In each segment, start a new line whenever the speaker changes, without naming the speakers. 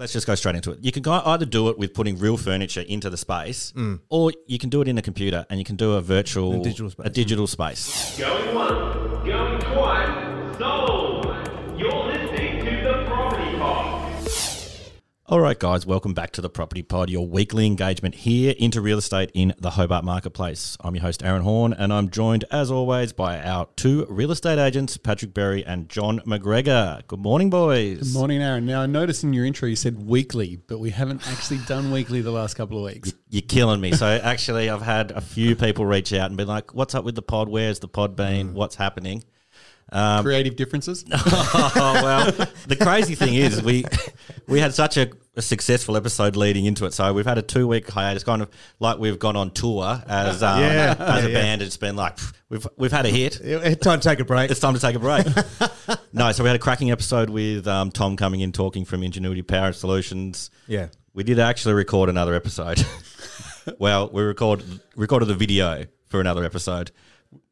let's just go straight into it. You can either do it with putting real furniture into the space, mm. or you can do it in a computer and you can do a virtual,
A digital space.
a digital space.
Going once, going twice,
All right, guys, welcome back to the Property Pod, your weekly engagement here into real estate in the Hobart Marketplace. I'm your host, Aaron Horne, and I'm joined, as always, by our two real estate agents, Patrick Berry and John McGregor. Good morning, boys.
Good morning, Aaron. Now, I noticed in your intro you said weekly, but we haven't actually done weekly the last couple of weeks.
You're killing me. So, actually, I've had a few people reach out and be like, What's up with the pod? Where's the pod been? Mm. What's happening?
Creative um, differences?
oh well, the crazy thing is we we had such a, a successful episode leading into it, so we've had a two week hiatus, kind of like we've gone on tour as um,
Yeah.
as a
Yeah,
band. It's been like pff, we've we've had a hit.
It's time to take a break.
It's time to take a break. no, so we had a cracking episode with um, Tom coming in talking from Ingenuity Power Solutions.
Yeah.
We did actually record another episode. well, we record, recorded the video for another episode.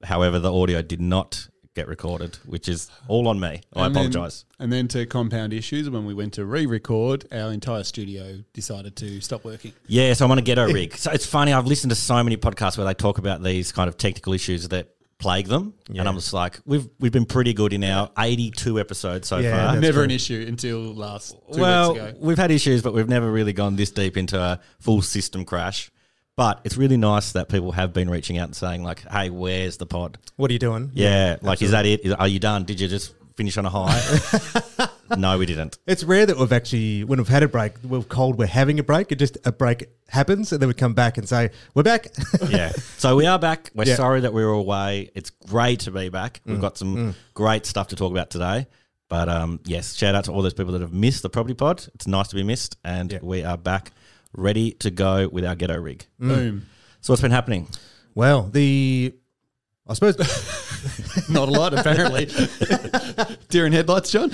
However, the audio did not get recorded, which is all on me. I
And then-
apologise.
And then to compound issues, when we went to re-record, our entire studio decided to stop working.
Yeah, so I'm on a ghetto rig. So it's funny, I've listened to so many podcasts where they talk about these kind of technical issues that plague them. And I'm just like, we've we've been pretty good in our 82 episodes so
Yeah,
far.
Never an issue until last two
well,
weeks ago.
we've had issues, but we've never really gone this deep into a full system crash. But it's really nice that people have been reaching out and saying like, "Hey, where's the pod?"
What are you doing?
Yeah, like is that it? Is- Are you done? Did you just finish on a high? no, we didn't.
It's rare that we've actually, when we've had a break, we're cold we're having a break. It just, a break happens and then we come back and say, we're back.
Yeah. So we are back. We're
Yeah.
sorry that we were away. It's great to be back. We've got some great stuff to talk about today. But um, yes, shout out to all those people that have missed the property pod. It's nice to be missed, and
Yeah.
we are back, ready to go with our ghetto rig. Mm.
Boom.
So what's been happening?
well, the, I suppose,
Not a lot, apparently. Deer in headlights, John?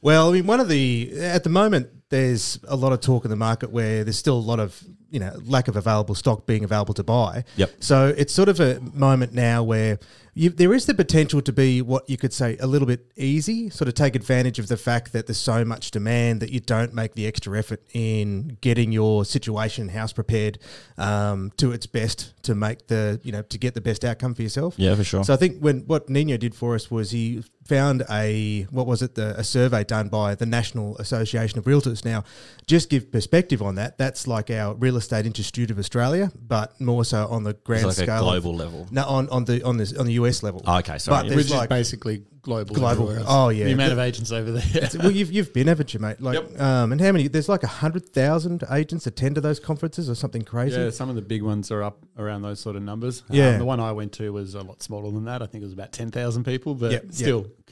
well, I mean, one of the, at the moment, there's a lot of talk in the market where there's still a lot of, you know, lack of available stock being available to buy.
Yep.
So it's sort of a moment now where you, there is the potential to be what you could say a little bit easy, sort of take advantage of the fact that there's so much demand that you don't make the extra effort in getting your situation house prepared um, to its best to make the you know to get the best outcome for yourself.
Yeah, for sure.
So I think when what Nino did for us was he found a what was it the, a survey done by the National Association of Realtors. Now, just give perspective on that. That's like our Real Estate Institute of Australia, but more so on the grand
It's like a
scale, of-
global level.
no, on on the on the on the US level.
Oh, okay, sorry.
But
Yeah.
Which
like
is basically global.
Global. Oh, yeah.
The amount
The-
of agents over there.
well, you've you've been, haven't you, mate? Like,
Yep.
um, and how many? There's like a hundred thousand agents attend to those conferences or something crazy.
Yeah, some of the big ones are up around those sort of numbers.
Yeah.
Um, the one I went to was a lot smaller than that. I think it was about 10,000 people, but
Yep, yep.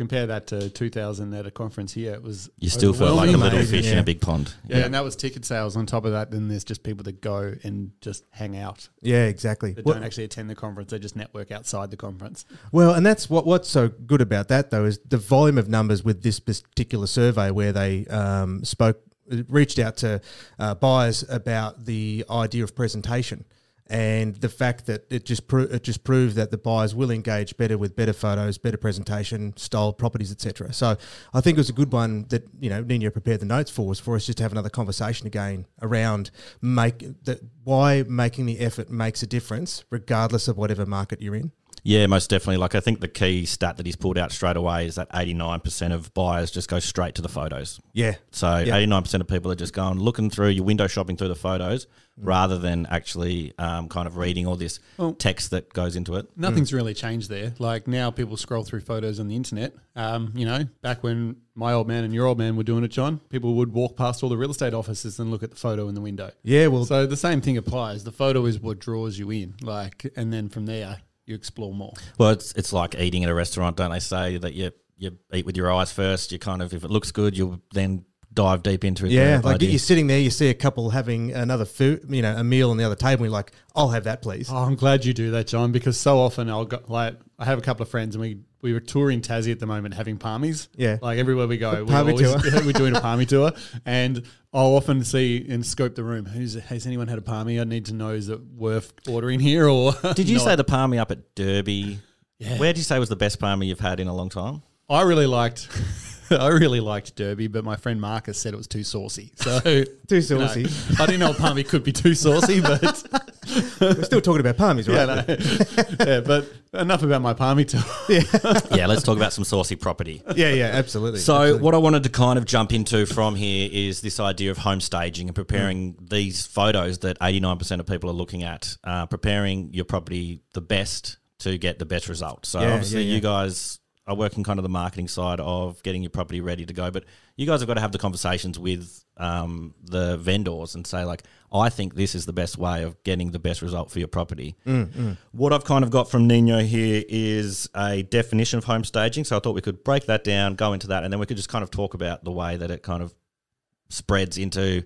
Still, compare that to 2,000 at a conference here. It was.
you still feel like a
overwhelming.
little
Amazing,
fish in a big pond.
Yeah,
Yeah.
and that was ticket sales. On top of that, then there's just people that go and just hang out.
Yeah, exactly.
They
Well-
don't actually attend the conference. They just network outside the conference.
Well, and that's what what's so good about that though is the volume of numbers with this particular survey where they um, spoke, reached out to uh, buyers about the idea of presentation. And the fact that it just pro- it just proved that the buyers will engage better with better photos, better presentation, styled properties, etc. So I think it was a good one that you know Nino prepared the notes for was for us just to have another conversation again around make that why making the effort makes a difference regardless of whatever market you're in.
Yeah, most definitely. Like I think the key stat that he's pulled out straight away is that 89% of buyers just go straight to the photos.
Yeah,
So
Yeah.
89% of people are just going looking through your window shopping through the photos. Rather than actually um, kind of reading all this
Well-
text that goes into it.
Nothing's really changed there. Like now, people scroll through photos on the internet. Um, you know, back when my old man and your old man were doing it, John, people would walk past all the real estate offices and look at the photo in the window.
Yeah, well,
So the same thing applies. The photo is what draws you in. Like, and then from there, you explore more.
Well, it's it's like eating at a restaurant, don't they say that you you eat with your eyes first. You kind of if it looks good, you'll then dive deep into it.
yeah,
the
like
idea.
you're sitting there, you see a couple having another food, you know, a meal on the other table. And you're like, I'll have that, please.
Oh, I'm glad you do that, John, because so often I'll go like I have a couple of friends and we we were touring Tassie at the moment having palmies.
Yeah.
Like everywhere we go, we're, always,
tour.
we're doing a palmy tour. And I'll often see and scope the room. Who's has anyone had a palmy? I need to know is it worth ordering here or
Did you
not?
say the palmy up at Derby?
Yeah.
Where did you say was the best palmy you've had in a long time?
I really liked I really liked Derby, but my friend Marcus said it was too saucy. So
Too
you know,
saucy.
I didn't know a Palmy could be too saucy, but
We're still talking about palmies, right?
yeah, no. yeah, but enough about my Palmy tour.
yeah, yeah, let's talk about some saucy property.
yeah, yeah, absolutely.
So,
Absolutely.
what I wanted to kind of jump into from here is this idea of home staging and preparing these photos that 89% of people are looking at, uh, preparing your property the best to get the best result. So,
Yeah,
obviously,
yeah, yeah.
you guys are working kind of the marketing side of getting your property ready to go, but you guys have got to have the conversations with um, the vendors and say, like, I think this is the best way of getting the best result for your property.
Mm,
What I've kind of got from Nino here is a definition of home staging. So I thought we could break that down, go into that, and then we could just kind of talk about the way that it kind of spreads into.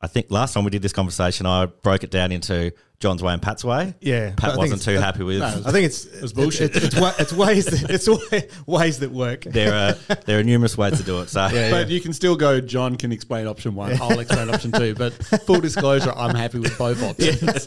I think last time we did this conversation, I broke it down into John's way and Pat's way.
Yeah,
Pat wasn't too
uh,
happy with.
I think it's it's
bullshit.
It's, it's, it's ways that, it's wa- ways that work.
there are there are numerous ways to do it. So
But you can still go, John can explain option one, I'll explain option two. But full disclosure, I'm happy with both options.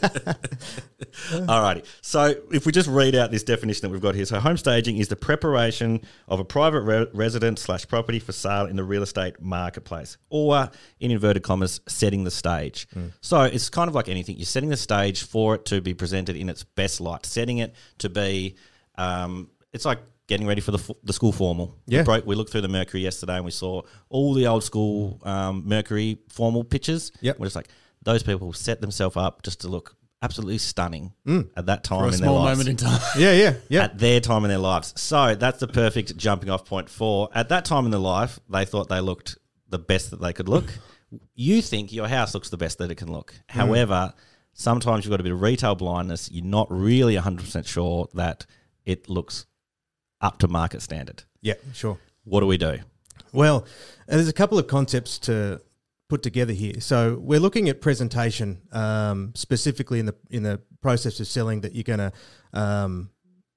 Alrighty. So if we just read out this definition that we've got here, so home staging is the preparation of a private re- residence slash property for sale in the real estate marketplace, or in inverted commas, setting the stage. So it's kind of like anything. You're setting the stage for it to be presented in its best light, setting it to be. Um, it's like getting ready for the, f- the school formal.
Yeah.
We, broke, we looked through the Mercury yesterday and we saw all the old school um, Mercury formal pictures.
Yep.
We're just like, those people set themselves up just to look absolutely stunning at that time
For a
in their lives.
moment in time.
Yeah, yeah, yeah.
At their time in their lives. So that's the perfect jumping off point for at that time in their life, they thought they looked the best that they could look. you think your house looks the best that it can look. However, sometimes you've got a bit of retail blindness. You're not really 100% sure that it looks up to market standard.
yeah, sure.
What do we do?
Well, there's a couple of concepts to put together here. So we're looking at presentation um, specifically in the in the process of selling that you're going to. Um,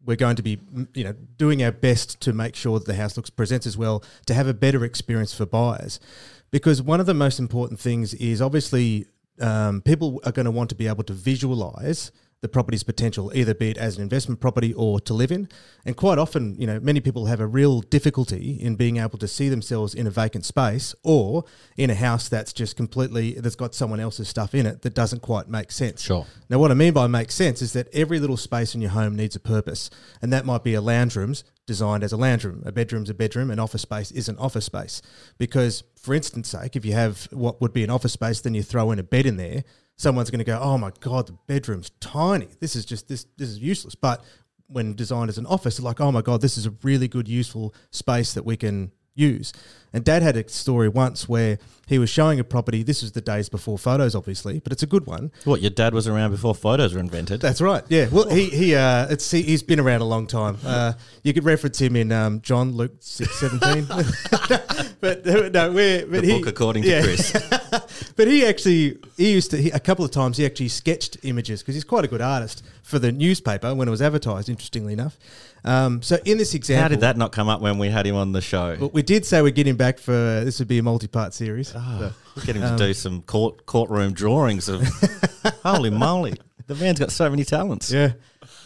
we're going to be, you know, doing our best to make sure that the house looks presents as well to have a better experience for buyers, because one of the most important things is obviously um, people are going to want to be able to visualize the property's potential, either be it as an investment property or to live in. And quite often, you know, many people have a real difficulty in being able to see themselves in a vacant space or in a house that's just completely that's got someone else's stuff in it that doesn't quite make sense.
Sure.
Now, what I mean by make sense is that every little space in your home needs a purpose, and that might be a lounge room's designed as a lounge room, a bedroom's a bedroom, an office space is an office space. Because, for instance, sake, if you have what would be an office space, then you throw in a bed in there, someone's going to go, "Oh my god, the bedroom's tiny. This is just this this is useless." But when designed as an office, like, "Oh my god, this is a really good, useful space that we can." Use. And dad had a story once where he was showing a property. This was the days before photos, obviously, but it's a good one.
What, your dad was around before photos were invented?
That's right. Yeah. Well, he he uh, it's he, he's been around a long time. Uh, you could reference him in um, John Luke six seventeen. but uh, no, we're but
the
he,
book according to. Chris.
But he actually he used to he, a couple of times he actually sketched images because he's quite a good artist for the newspaper when it was advertised. Interestingly enough, um, so in this example,
How did that not come up when we had him on the show?
Well, we did say we'd get him back for this would be a multi-part series.
Oh, get him to do some court courtroom drawings of holy moly. The man's got so many talents.
Yeah.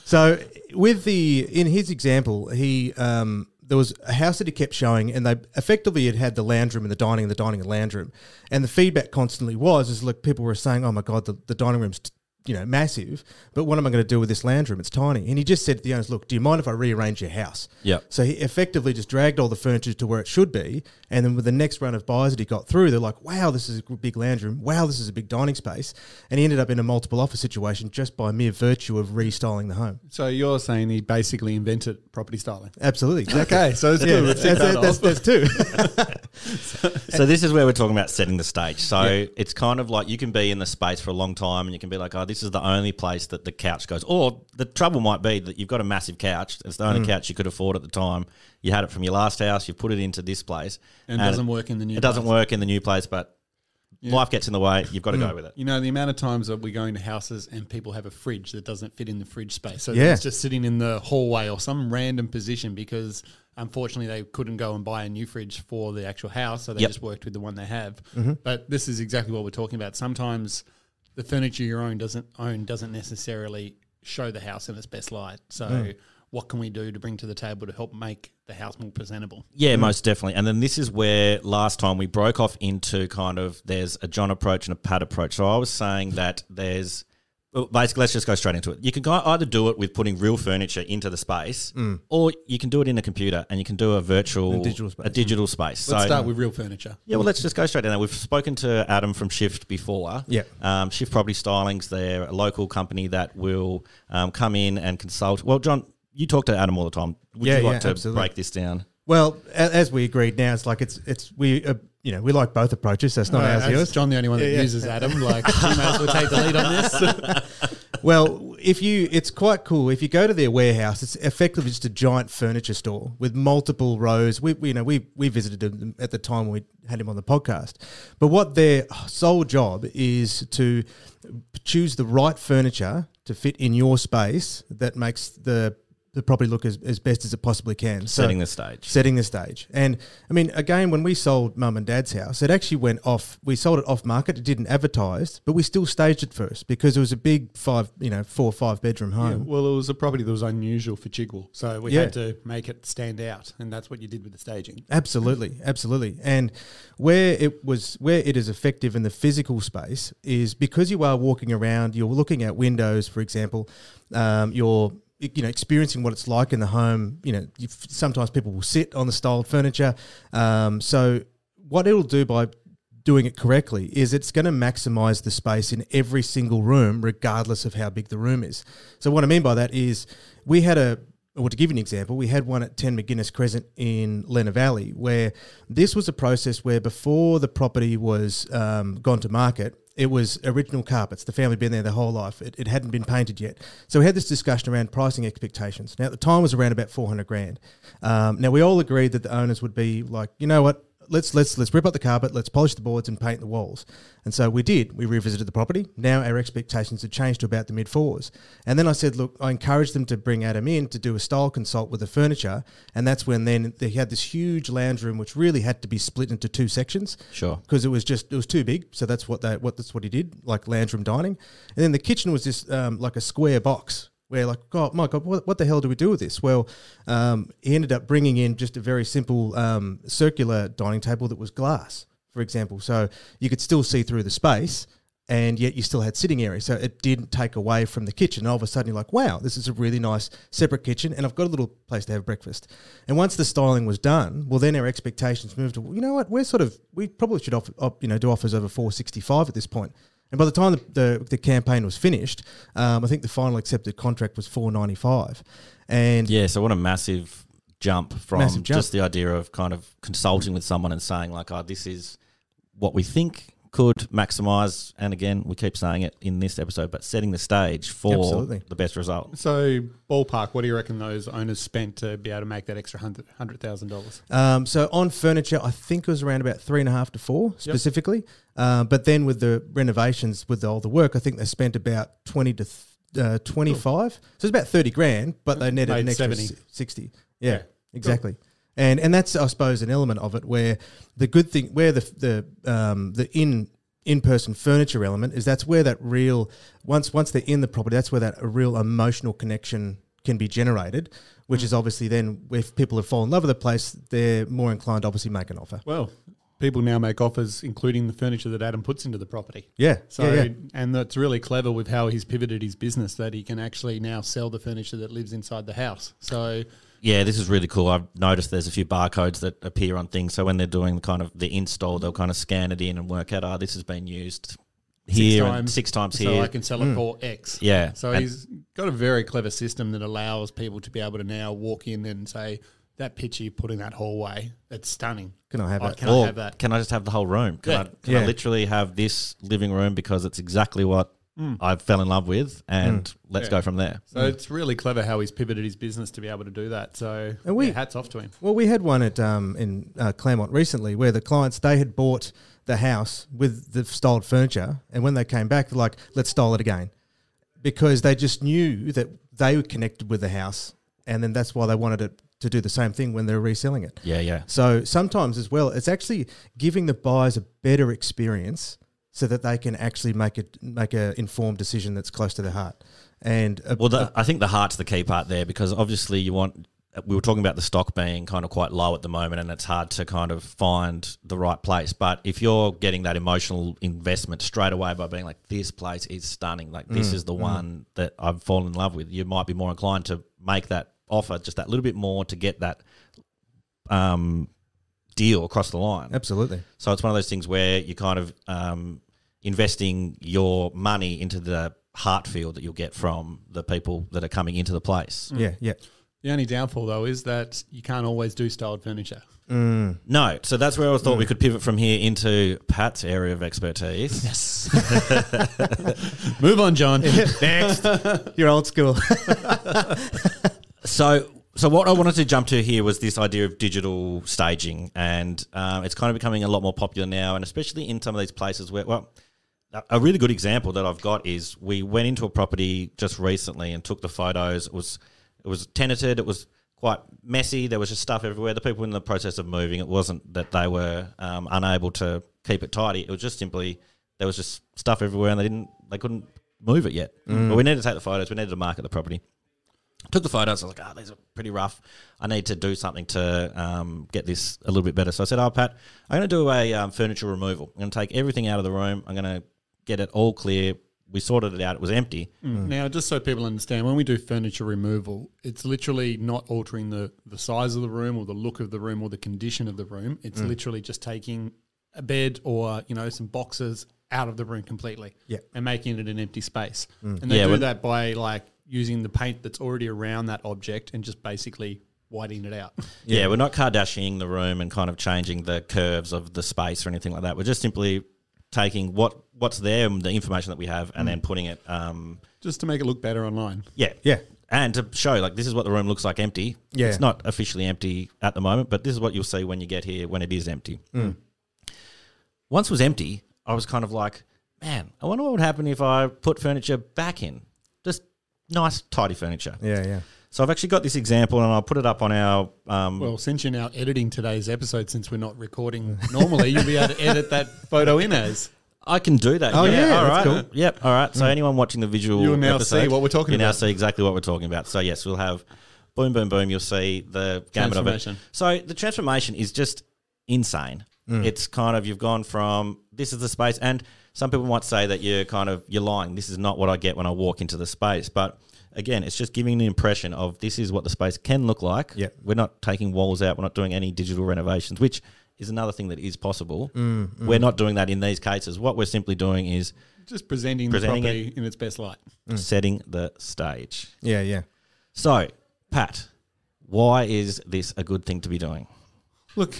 So with the in his example, he um, there was a house that he kept showing, and they effectively had had the lounge room and the dining, and the dining and lounge room, and the feedback constantly was is look, people were saying, oh my god, the, the dining room's. T- you know, massive, but what am I going to do with this lounge room? It's tiny. And he just said to the owners, Look, do you mind if I rearrange your house?
Yeah.
So he effectively just dragged all the furniture to where it should be. And then with the next run of buyers that he got through, they're like, wow, this is a big lounge room. Wow, this is a big dining space. And he ended up in a multiple offer situation just by mere virtue of restyling the home.
So you're saying he basically invented property styling?
Absolutely. Exactly.
Okay, so it's
Yeah,
good.
that's, that's,
that
that's,
off.
that's two.
So this is where we're talking about setting the stage. So it's kind of like you can be in the space for a long time and you can be like, oh, this is the only place that the couch goes. Or the trouble might be that you've got a massive couch. It's the only
Mm.
couch you could afford at the time. You had it from your last house. You put it into this place.
And it doesn't work in the new
It doesn't work in the new place, but life gets in the way. You've got to
Mm.
go with it.
You know, the amount of times that we go into houses and people have a fridge that doesn't fit in the fridge space. So
Yeah.
it's just sitting in the hallway or some random position because unfortunately they couldn't go and buy a new fridge for the actual house. So they
Yep.
just worked with the one they have.
Mm-hmm.
But this is exactly what we're talking about. Sometimes the furniture you own doesn't own doesn't necessarily show the house in its best light. So
Mm.
what can we do to bring to the table to help make the house more presentable.
Yeah, most definitely. And then this is where last time we broke off into kind of there's a John approach and a Pat approach. So I was saying that there's well, basically let's just go straight into it. You can either do it with putting real furniture into the space, or you can do it in a computer and you can do a virtual
A digital space.
A digital space.
Let's
so,
start with real furniture.
Yeah, well, let's just go straight in there. We've spoken to Adam from Shift before.
Yeah.
Um, Shift Property Stylings, they're a local company that will um, come in and consult. Well, John, you talk to Adam all the time. Would
Yeah,
you like
yeah,
to
absolutely.
break this down?
Well, as we agreed, now it's like it's it's we uh, you know we like both approaches. That's not
Uh,
ours, yours.
John, the only one that
Yeah, yeah.
uses Adam, like you may as well take the lead on this.
Well, if you, it's quite cool. If you go to their warehouse, it's effectively just a giant furniture store with multiple rows. We, we you know, we we visited them at the time we had him on the podcast. But what their sole job is to choose the right furniture to fit in your space that makes the the property look as, as best as it possibly can. So-
Setting the stage.
setting the stage. And I mean, again, when we sold mum and dad's house, it actually went off. We sold it off market. It didn't advertise, but we still staged it first because it was a big five, you know, four or five bedroom
Yeah,
home.
well, it was a property that was unusual for Chigwell, so we
Yeah.
had to make it stand out, and that's what you did with the staging.
Absolutely, absolutely. And where it was, where it is effective in the physical space is because you are walking around, you're looking at windows, for example, um, you're you know experiencing what it's like in the home. You know, sometimes people will sit on the styled furniture. Um, so what it'll do by doing it correctly is it's going to maximize the space in every single room, regardless of how big the room is. So what I mean by that is we had a well, to give you an example, we had one at 10 McGuinness Crescent in Lenah Valley where this was a process where before the property was um, gone to market, it was original carpets. The family had been there their whole life. It, it hadn't been painted yet. So we had this discussion around pricing expectations. Now, at the time, was around about 400 grand. Um, now, we all agreed that the owners would be like, you know what? Let's let's let's rip up the carpet, let's polish the boards and paint the walls. And so we did. We revisited the property. Now our expectations had changed to about the mid fours. And then I said, look, I encouraged them to bring Adam in to do a style consult with the furniture. And that's when then they had this huge lounge room, which really had to be split into two sections
Sure.
because it was just it was too big. So that's what they what that's what he did, like lounge room dining. And then the kitchen was just um, like a square box where like God, my God, what, what the hell do we do with this? Well, um, he ended up bringing in just a very simple um, circular dining table that was glass, for example, so you could still see through the space. And yet you still had sitting area, so it didn't take away from the kitchen. All of a sudden, you're like, "Wow, this is a really nice separate kitchen," and I've got a little place to have breakfast. And once the styling was done, well, then our expectations moved to, you know what, we're sort of, we probably should offer, you know, do offers over 465 at this point. And by the time the, the, the campaign was finished, um, I think the final accepted contract was 495. And
Yeah, so what a massive jump from
Massive jump.
just the idea of kind of consulting with someone and saying like, "Oh, this is what we think could maximize." And again, we keep saying it in this episode, but setting the stage for
Absolutely.
the best result.
So, ballpark, what do you reckon those owners spent to be able to make that extra hundred hundred thousand dollars?
Um, so on furniture, I think it was around about three and a half to four specifically. Uh, but then with the renovations, with all the work, I think they spent about twenty to th- uh, twenty-five. So it's about thirty grand, but they netted an extra
70.
sixty. Yeah,
Yeah.
exactly. And and that's I suppose an element of it where the good thing where the the um, the in in person furniture element is that's where that real once once they're in the property, that's where that a real emotional connection can be generated, which
Mm.
is obviously then if people have fallen in love with the place, they're more inclined to obviously make an offer.
Well, people now make offers, including the furniture that Adam puts into the property.
Yeah.
So,
yeah, yeah.
and that's really clever with how he's pivoted his business that he can actually now sell the furniture that lives inside the house. So,
Yeah, this is really cool. I've noticed there's a few barcodes that appear on things. So when they're doing the kind of the install, they'll kind of scan it in and work out, oh, this has been used here and six times
so
here.
So I can sell it mm. for X.
yeah.
So
And-
he's got a very clever system that allows people to be able to now walk in and say, that picture you put in that hallway, it's stunning.
Can I have
Oh,
that?
Can
or
I have that?
can I just have the whole room? Can,
Yeah.
I, can I literally have this living room because it's exactly what I fell in love with, and let's
Yeah.
go from there.
So it's really clever how he's pivoted his business to be able to do that. So
And we-
yeah, hats off to him.
Well, we had one at um, in uh, Claremont recently where the clients they had bought the house with the styled furniture, and when they came back, they're like, "Let's style it again," because they just knew that they were connected with the house, and then that's why they wanted it to do the same thing when they're reselling it.
Yeah, yeah.
So sometimes as well, it's actually giving the buyers a better experience so that they can actually make a make a informed decision that's close to their heart. And uh,
Well, the, I think the heart's the key part there because obviously you want. We were talking about the stock being kind of quite low at the moment, and it's hard to kind of find the right place. But if you're getting that emotional investment straight away by being like, "This place is stunning," like this is the one that I've fallen in love with, you might be more inclined to make that offer just that little bit more to get that um, deal across the line.
absolutely,
So it's one of those things where you're kind of um, investing your money into the heart feel that you'll get from the people that are coming into the place. Mm.
yeah, yeah.
The only downfall though is that you can't always do styled furniture. Mm.
No, so that's where I thought we mm. could pivot from here into Pat's area of expertise. Yes.
Move on, John.
Next, you're old school.
So, so what I wanted to jump to here was this idea of digital staging, and um, it's kind of becoming a lot more popular now, and especially in some of these places where, well, a- really good example that I've got is we went into a property just recently and took the photos. It was it was tenanted. It was quite messy. There was just stuff everywhere. The people were in the process of moving. It wasn't that they were um, unable to keep it tidy. It was just simply there was just stuff everywhere, and they didn't they couldn't move it yet. But we needed to take the photos. We needed to market the property took the photos. I was like, oh, these are pretty rough. I need to do something to um, get this a little bit better. So I said, oh, Pat, I'm going to do a um, furniture removal. I'm going to take everything out of the room. I'm going to get it all clear. We sorted it out. It was empty. Mm.
Now, just so people understand, when we do furniture removal, it's literally not altering the, the size of the room or the look of the room or the condition of the room. It's mm. literally just taking a bed or, you know, some boxes out of the room completely
Yeah.
and making it an empty space. Mm. And they
Yeah,
do that by like using the paint that's already around that object and just basically whitening it out.
Yeah. we're not Kardashianing the room and kind of changing the curves of the space or anything like that. We're just simply taking what what's there and the information that we have and then putting it, um,
just to make it look better online.
yeah,
Yeah.
and to show like this is what the room looks like empty.
Yeah.
it's not officially empty at the moment, but this is what you'll see when you get here when it is empty. Once it was empty, I was kind of like, man, I wonder what would happen if I put furniture back in, just nice tidy furniture.
Yeah, yeah.
So I've actually got this example, and I'll put it up on our. Um,
Well, since you're now editing today's episode, since we're not recording normally, you'll be able to edit that photo in as.
I can do that.
Oh, yeah,
all
that's
right.
cool.
Yep. All right. So anyone watching the visual,
You'll now
episode,
see what we're talking
you now
about.
see exactly what we're talking about. So yes, we'll have boom, boom, boom. You'll see the gamut of it. So the transformation is just insane. It's kind of you've gone from this is the space, and some people might say that you're kind of you're lying. This is not what I get when I walk into the space, but. Again, it's just giving the impression of this is what the space can look like.
Yep.
We're not taking walls out. We're not doing any digital renovations, which is another thing that is possible. Mm, mm. We're not doing that in these cases. What we're simply doing is
Just presenting,
Presenting
the property in its best light. Mm.
setting the stage.
Yeah, yeah.
So, Pat, why is this a good thing to be doing?
Look,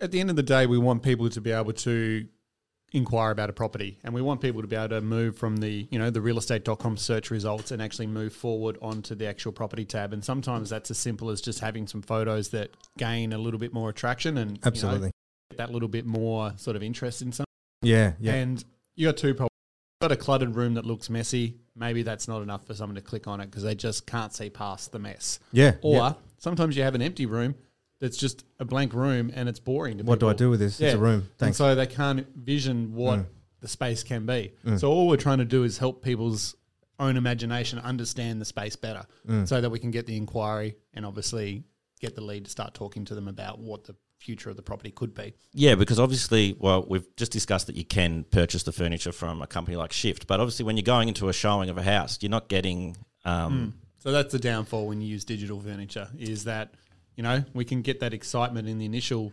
at the end of the day, we want people to be able to inquire about a property and we want people to be able to move from the you know the realestate.com search results and actually move forward onto the actual property tab and sometimes that's as simple as just having some photos that gain a little bit more attraction and you know,
Absolutely.
get that little bit more sort of interest in something
Yeah, yeah.
And you got two problems. You got a cluttered room that looks messy. Maybe that's not enough for someone to click on it because they just can't see past the mess.
yeah.
Or
yeah.
sometimes you have an empty room that's just a blank room and it's boring. To
What do I do with this? It's a room.
And
Thanks.
so they can't vision what
Mm.
the space can be. So all we're trying to do is help people's own imagination understand the space better
Mm.
so that we can get the inquiry and obviously get the lead to start talking to them about what the future of the property could be.
Yeah, because obviously, well, we've just discussed that you can purchase the furniture from a company like Shift, but obviously, when you're going into a showing of a house, you're not getting. Um,
So that's the downfall when you use digital furniture is that, you know, we can get that excitement in the initial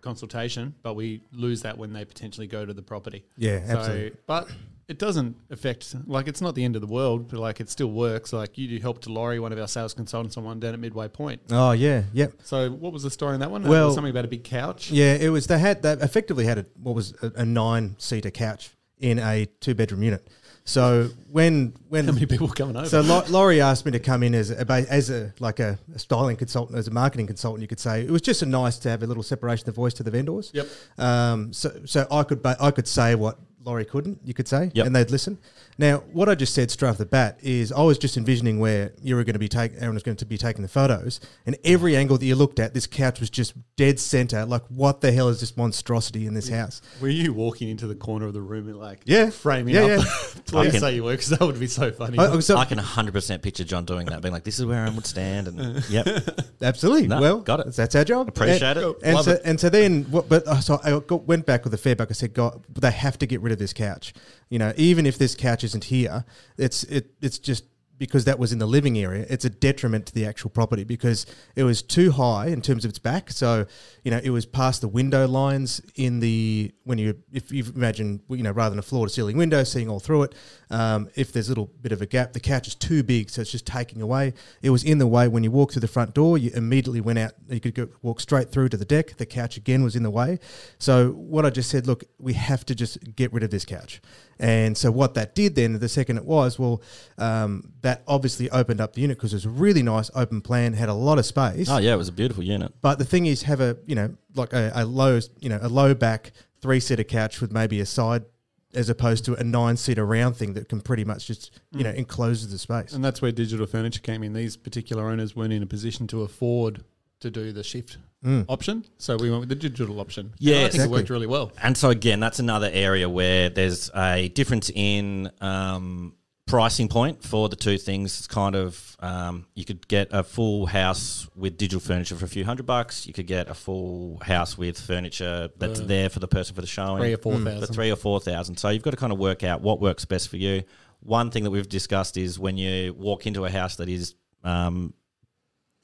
consultation, but we lose that when they potentially go to the property.
Yeah,
So,
absolutely.
but it doesn't affect, like, it's not the end of the world, but like, it still works. Like, you do help to Laurie, one of our sales consultants, on one down at Midway Point.
Oh, yeah, yep.
So, what was the story on that one?
Well-
Well, something about a big couch.
Yeah, it was. They had they effectively had a what was a, a nine seater couch in a two bedroom unit. So when when
How many people coming over?
so Lau- Laurie asked me to come in as a as a like a, a styling consultant, as a marketing consultant, you could say it was just a nice to have a little separation of voice to the vendors.
Yep.
Um. So so I could ba- I could say what Laurie couldn't, you could say,
Yep.
and they'd listen. Now, what I just said straight off the bat is I was just envisioning where you were going to be taking, Aaron was going to be taking the photos, and every angle that you looked at, this couch was just dead center. Like, what the hell is this monstrosity in this house?
Were you walking into the corner of the room and like
Yeah.
framing
Yeah,
up
yeah.
the place
can-
that you were? Because that would be so funny.
I- I- so-
I can 100% picture John doing that, being like, this is where I would stand. And yep.
Absolutely.
No,
well,
got it.
That's our job.
Appreciate
and,
it.
And
Love
so,
it.
and so then, what, but uh, so I got, went back with the feedback. I said, God, they have to get rid of this couch. You know, even if this couch isn't here, it's it it's just because that was in the living area. It's a detriment to the actual property because it was too high in terms of its back. So you know, it was past the window lines in the when you if you imagine you know rather than a floor to ceiling window, seeing all through it. Um, if there's a little bit of a gap, the couch is too big, so it's just taking away. It was in the way when you walk through the front door. You immediately went out. You could go, walk straight through to the deck. The couch again was in the way. So what I just said, look, we have to just get rid of this couch. And so what that did then, the second it was, well, um, that obviously opened up the unit because it was a really nice open plan, had a lot of space.
Oh, yeah, it was a beautiful unit.
But the thing is, have a you know like a, a low you know a low back three seater couch with maybe a side, as opposed to a nine seater round thing that can pretty much just you know encloses the space.
and that's where digital furniture came in. These particular owners weren't in a position to afford to do the shift option, so we went with the digital option. And
Yeah,
I think
exactly.
it worked really well.
And so again, that's another area where there's a difference in um, pricing point for the two things. It's kind of um, you could get a full house with digital furniture for a few hundred bucks. You could get a full house with furniture that's there for the person for the showing,
Three or four
for
thousand.
three or four thousand. So you've got to kind of work out what works best for you. One thing that we've discussed is when you walk into a house that is um,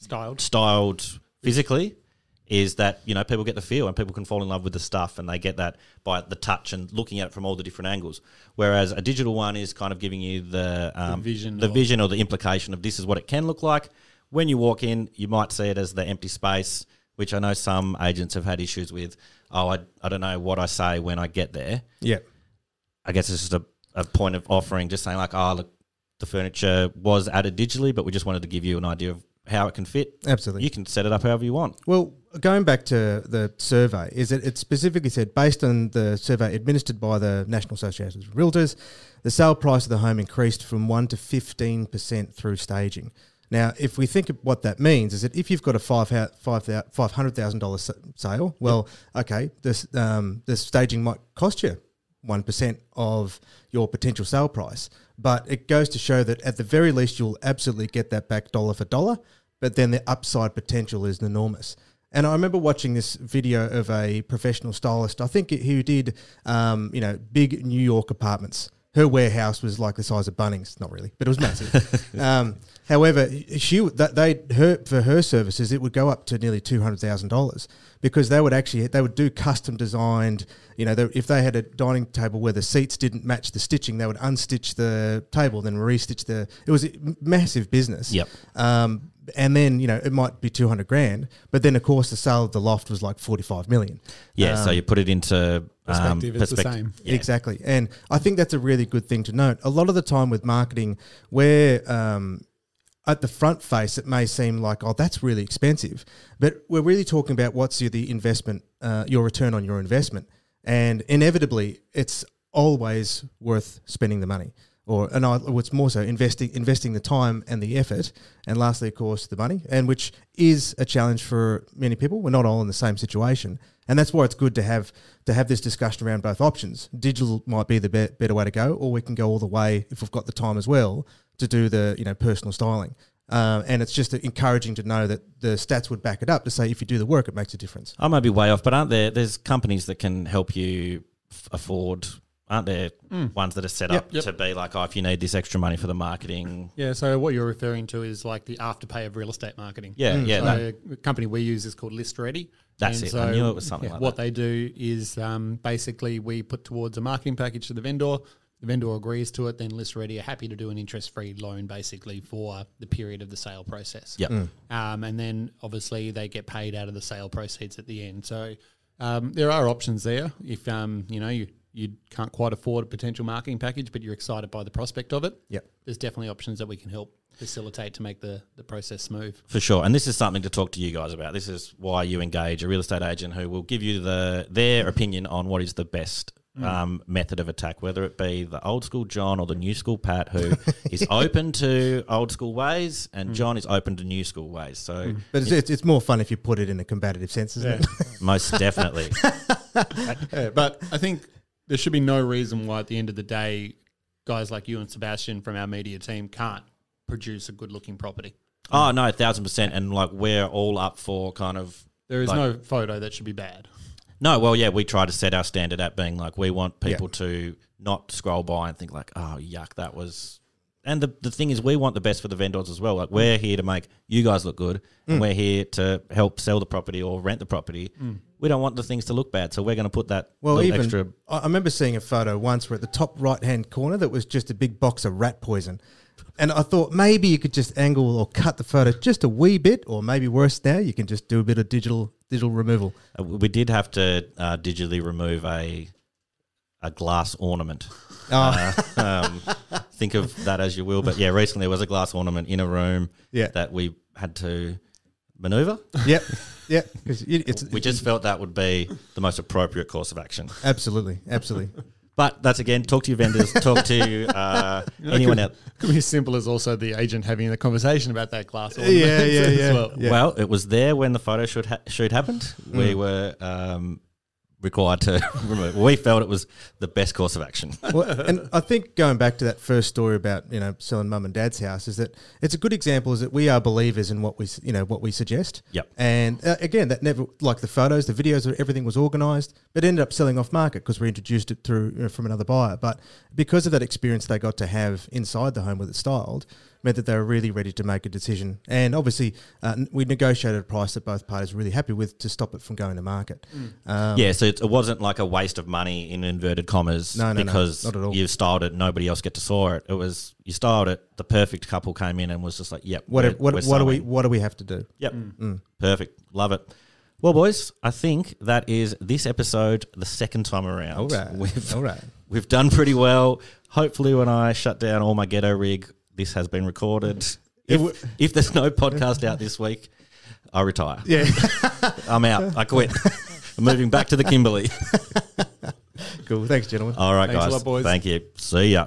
Styled.
styled physically is that you know people get the feel and people can fall in love with the stuff and they get that by the touch and looking at it from all the different angles. Whereas a digital one is kind of giving you the um,
vision
the
of-
vision or the implication of this is what it can look like. When you walk in you might see it as the empty space which I know some agents have had issues with. Oh I, I don't know what I say when I get there.
Yeah,
I guess it's just a, a point of offering, just saying like, oh, look, the furniture was added digitally, but we just wanted to give you an idea of how it can fit.
absolutely.
You can set it up however you want.
Well, going back to the survey, is that it specifically said based on the survey administered by the National Association of Realtors, the sale price of the home increased from one to fifteen percent through staging. Now, if we think of what that means, is that if you've got a five five five hundred thousand dollars sale, well, okay, this um, the staging might cost you one percent of your potential sale price, but it goes to show that at the very least you'll absolutely get that back dollar for dollar. But then the upside potential is enormous. And I remember watching this video of a professional stylist. I think who did, um, you know, big New York apartments. Her warehouse was like the size of Bunnings, not really, but it was massive. um, however, she that they her for her services it would go up to nearly two hundred thousand dollars because they would actually they would do custom designed. You know, they, if they had a dining table where the seats didn't match the stitching, they would unstitch the table, then restitch the. It was a massive business.
Yep.
Um, and then you know it might be two hundred grand, but then of course the sale of the loft was like forty five million.
Yeah, so
Um,
you put it into um,
Perspective, it's the
perspective.
same.
Yeah.
Exactly. And I think that's a really good thing to note. A lot of the time with marketing, where um, at the front face, it may seem like, oh, that's really expensive. But we're really talking about what's your, the investment, uh, your return on your investment. And inevitably, it's always worth spending the money. Or and I, what's more so investing investing the time and the effort, and lastly, of course, the money, and which is a challenge for many people. We're not all in the same situation, and that's why it's good to have to have this discussion around both options. Digital might be the be- better way to go, or we can go all the way if we've got the time as well to do the you know personal styling. Uh, and it's just encouraging to know that the stats would back it up to say if you do the work, it makes a difference.
I might be way off, but aren't there? There's companies that can help you f- afford. Aren't there ones that are set up
Yep.
to be like, oh, if you need this extra money for the marketing?
Yeah, so what you're referring to is like the afterpay of real estate marketing.
Yeah, yeah,
So
that-
the company we use is called List Ready.
That's it. I knew it was something like that.
What
that.
they do is um, basically we put towards a marketing package to the vendor. The vendor agrees to it, then List Ready are happy to do an interest-free loan basically for the period of the sale process.
Yep.
Um, and then obviously they get paid out of the sale proceeds at the end. So um, there are options there if um, you know you you can't quite afford a potential marketing package, but you're excited by the prospect of it.
Yep.
There's definitely options that we can help facilitate to make the, the process smooth.
For sure. And this is something to talk to you guys about. This is why you engage a real estate agent who will give you the their opinion on what is the best Mm. um, method of attack, whether it be the old school John or the new school Pat, who is open to old school ways, and mm. John is open to new school ways. So mm.
But it's, it's, it's more fun if you put it in a combative sense, isn't
Yeah.
it?
most definitely,
Yeah, but I think there should be no reason why, at the end of the day, guys like you and Sebastian from our media team can't produce a good-looking property.
oh no, a thousand percent, and like we're all up for kind of
There is
Like-
no photo that should be bad.
No, well, yeah, we try to set our standard at being like we want people to not scroll by and think like, oh, yuck, that was. And the, the thing is, we want the best for the vendors as well. Like mm. we're here to make you guys look good, and we're here to help sell the property or rent the property. Mm. We don't want the things to look bad, so we're going to put that
Well, even
extra.
I I remember seeing a photo once where at the top right hand corner that was just a big box of rat poison. And I thought maybe you could just angle or cut the photo just a wee bit, or maybe worse now, you can just do a bit of digital digital removal.
Uh, we did have to uh, digitally remove a a glass ornament.
Oh,
Uh, um, think of that as you will, but yeah, recently there was a glass ornament in a room
Yeah.
that we had to maneuver.
yep, yep. Because it's
We just felt that would be the most appropriate course of action.
absolutely, absolutely.
But that's again, talk to your vendors, talk to uh, anyone else.
Could be as simple as also the agent having the conversation about that glass.
Yeah,
ornament
yeah,
as
yeah.
well.
Yeah.
Well, it was there when the photo shoot, ha- shoot happened. We were um, required to remove. We felt it was the best course of action.
well, and I think going back to that first story about you know selling mum and dad's house is that it's a good example is that we are believers in what we you know what we suggest.
Yep.
And uh, again, that never like the photos, the videos, everything was organised, but ended up selling off market because we introduced it through you know, from another buyer. But because of that experience they got to have inside the home with it styled, meant that they were really ready to make a decision. And obviously, uh, we negotiated a price that both parties were really happy with to stop it from going to market. Um,
yeah, so it, it wasn't like a waste of money in inverted commas
No, no, no,
because
not at all.
you styled it, nobody else get to saw it. It was you styled it, the perfect couple came in and was just like, "Yep,
What,
we're-
what,
we're
what do we what do we have to do?
Yep. Perfect. Love it. Well, boys, I think that is this episode the second time around.
All right.
We've,
All right.
we've done pretty well. Hopefully, when I shut down all my ghetto rig, this has been recorded. If, if there's no podcast out this week, I retire.
Yeah.
I'm out. I quit. I'm moving back to the Kimberley.
cool. Thanks, gentlemen.
All right,
Thanks
guys.
lot, boys.
Thank you. See ya.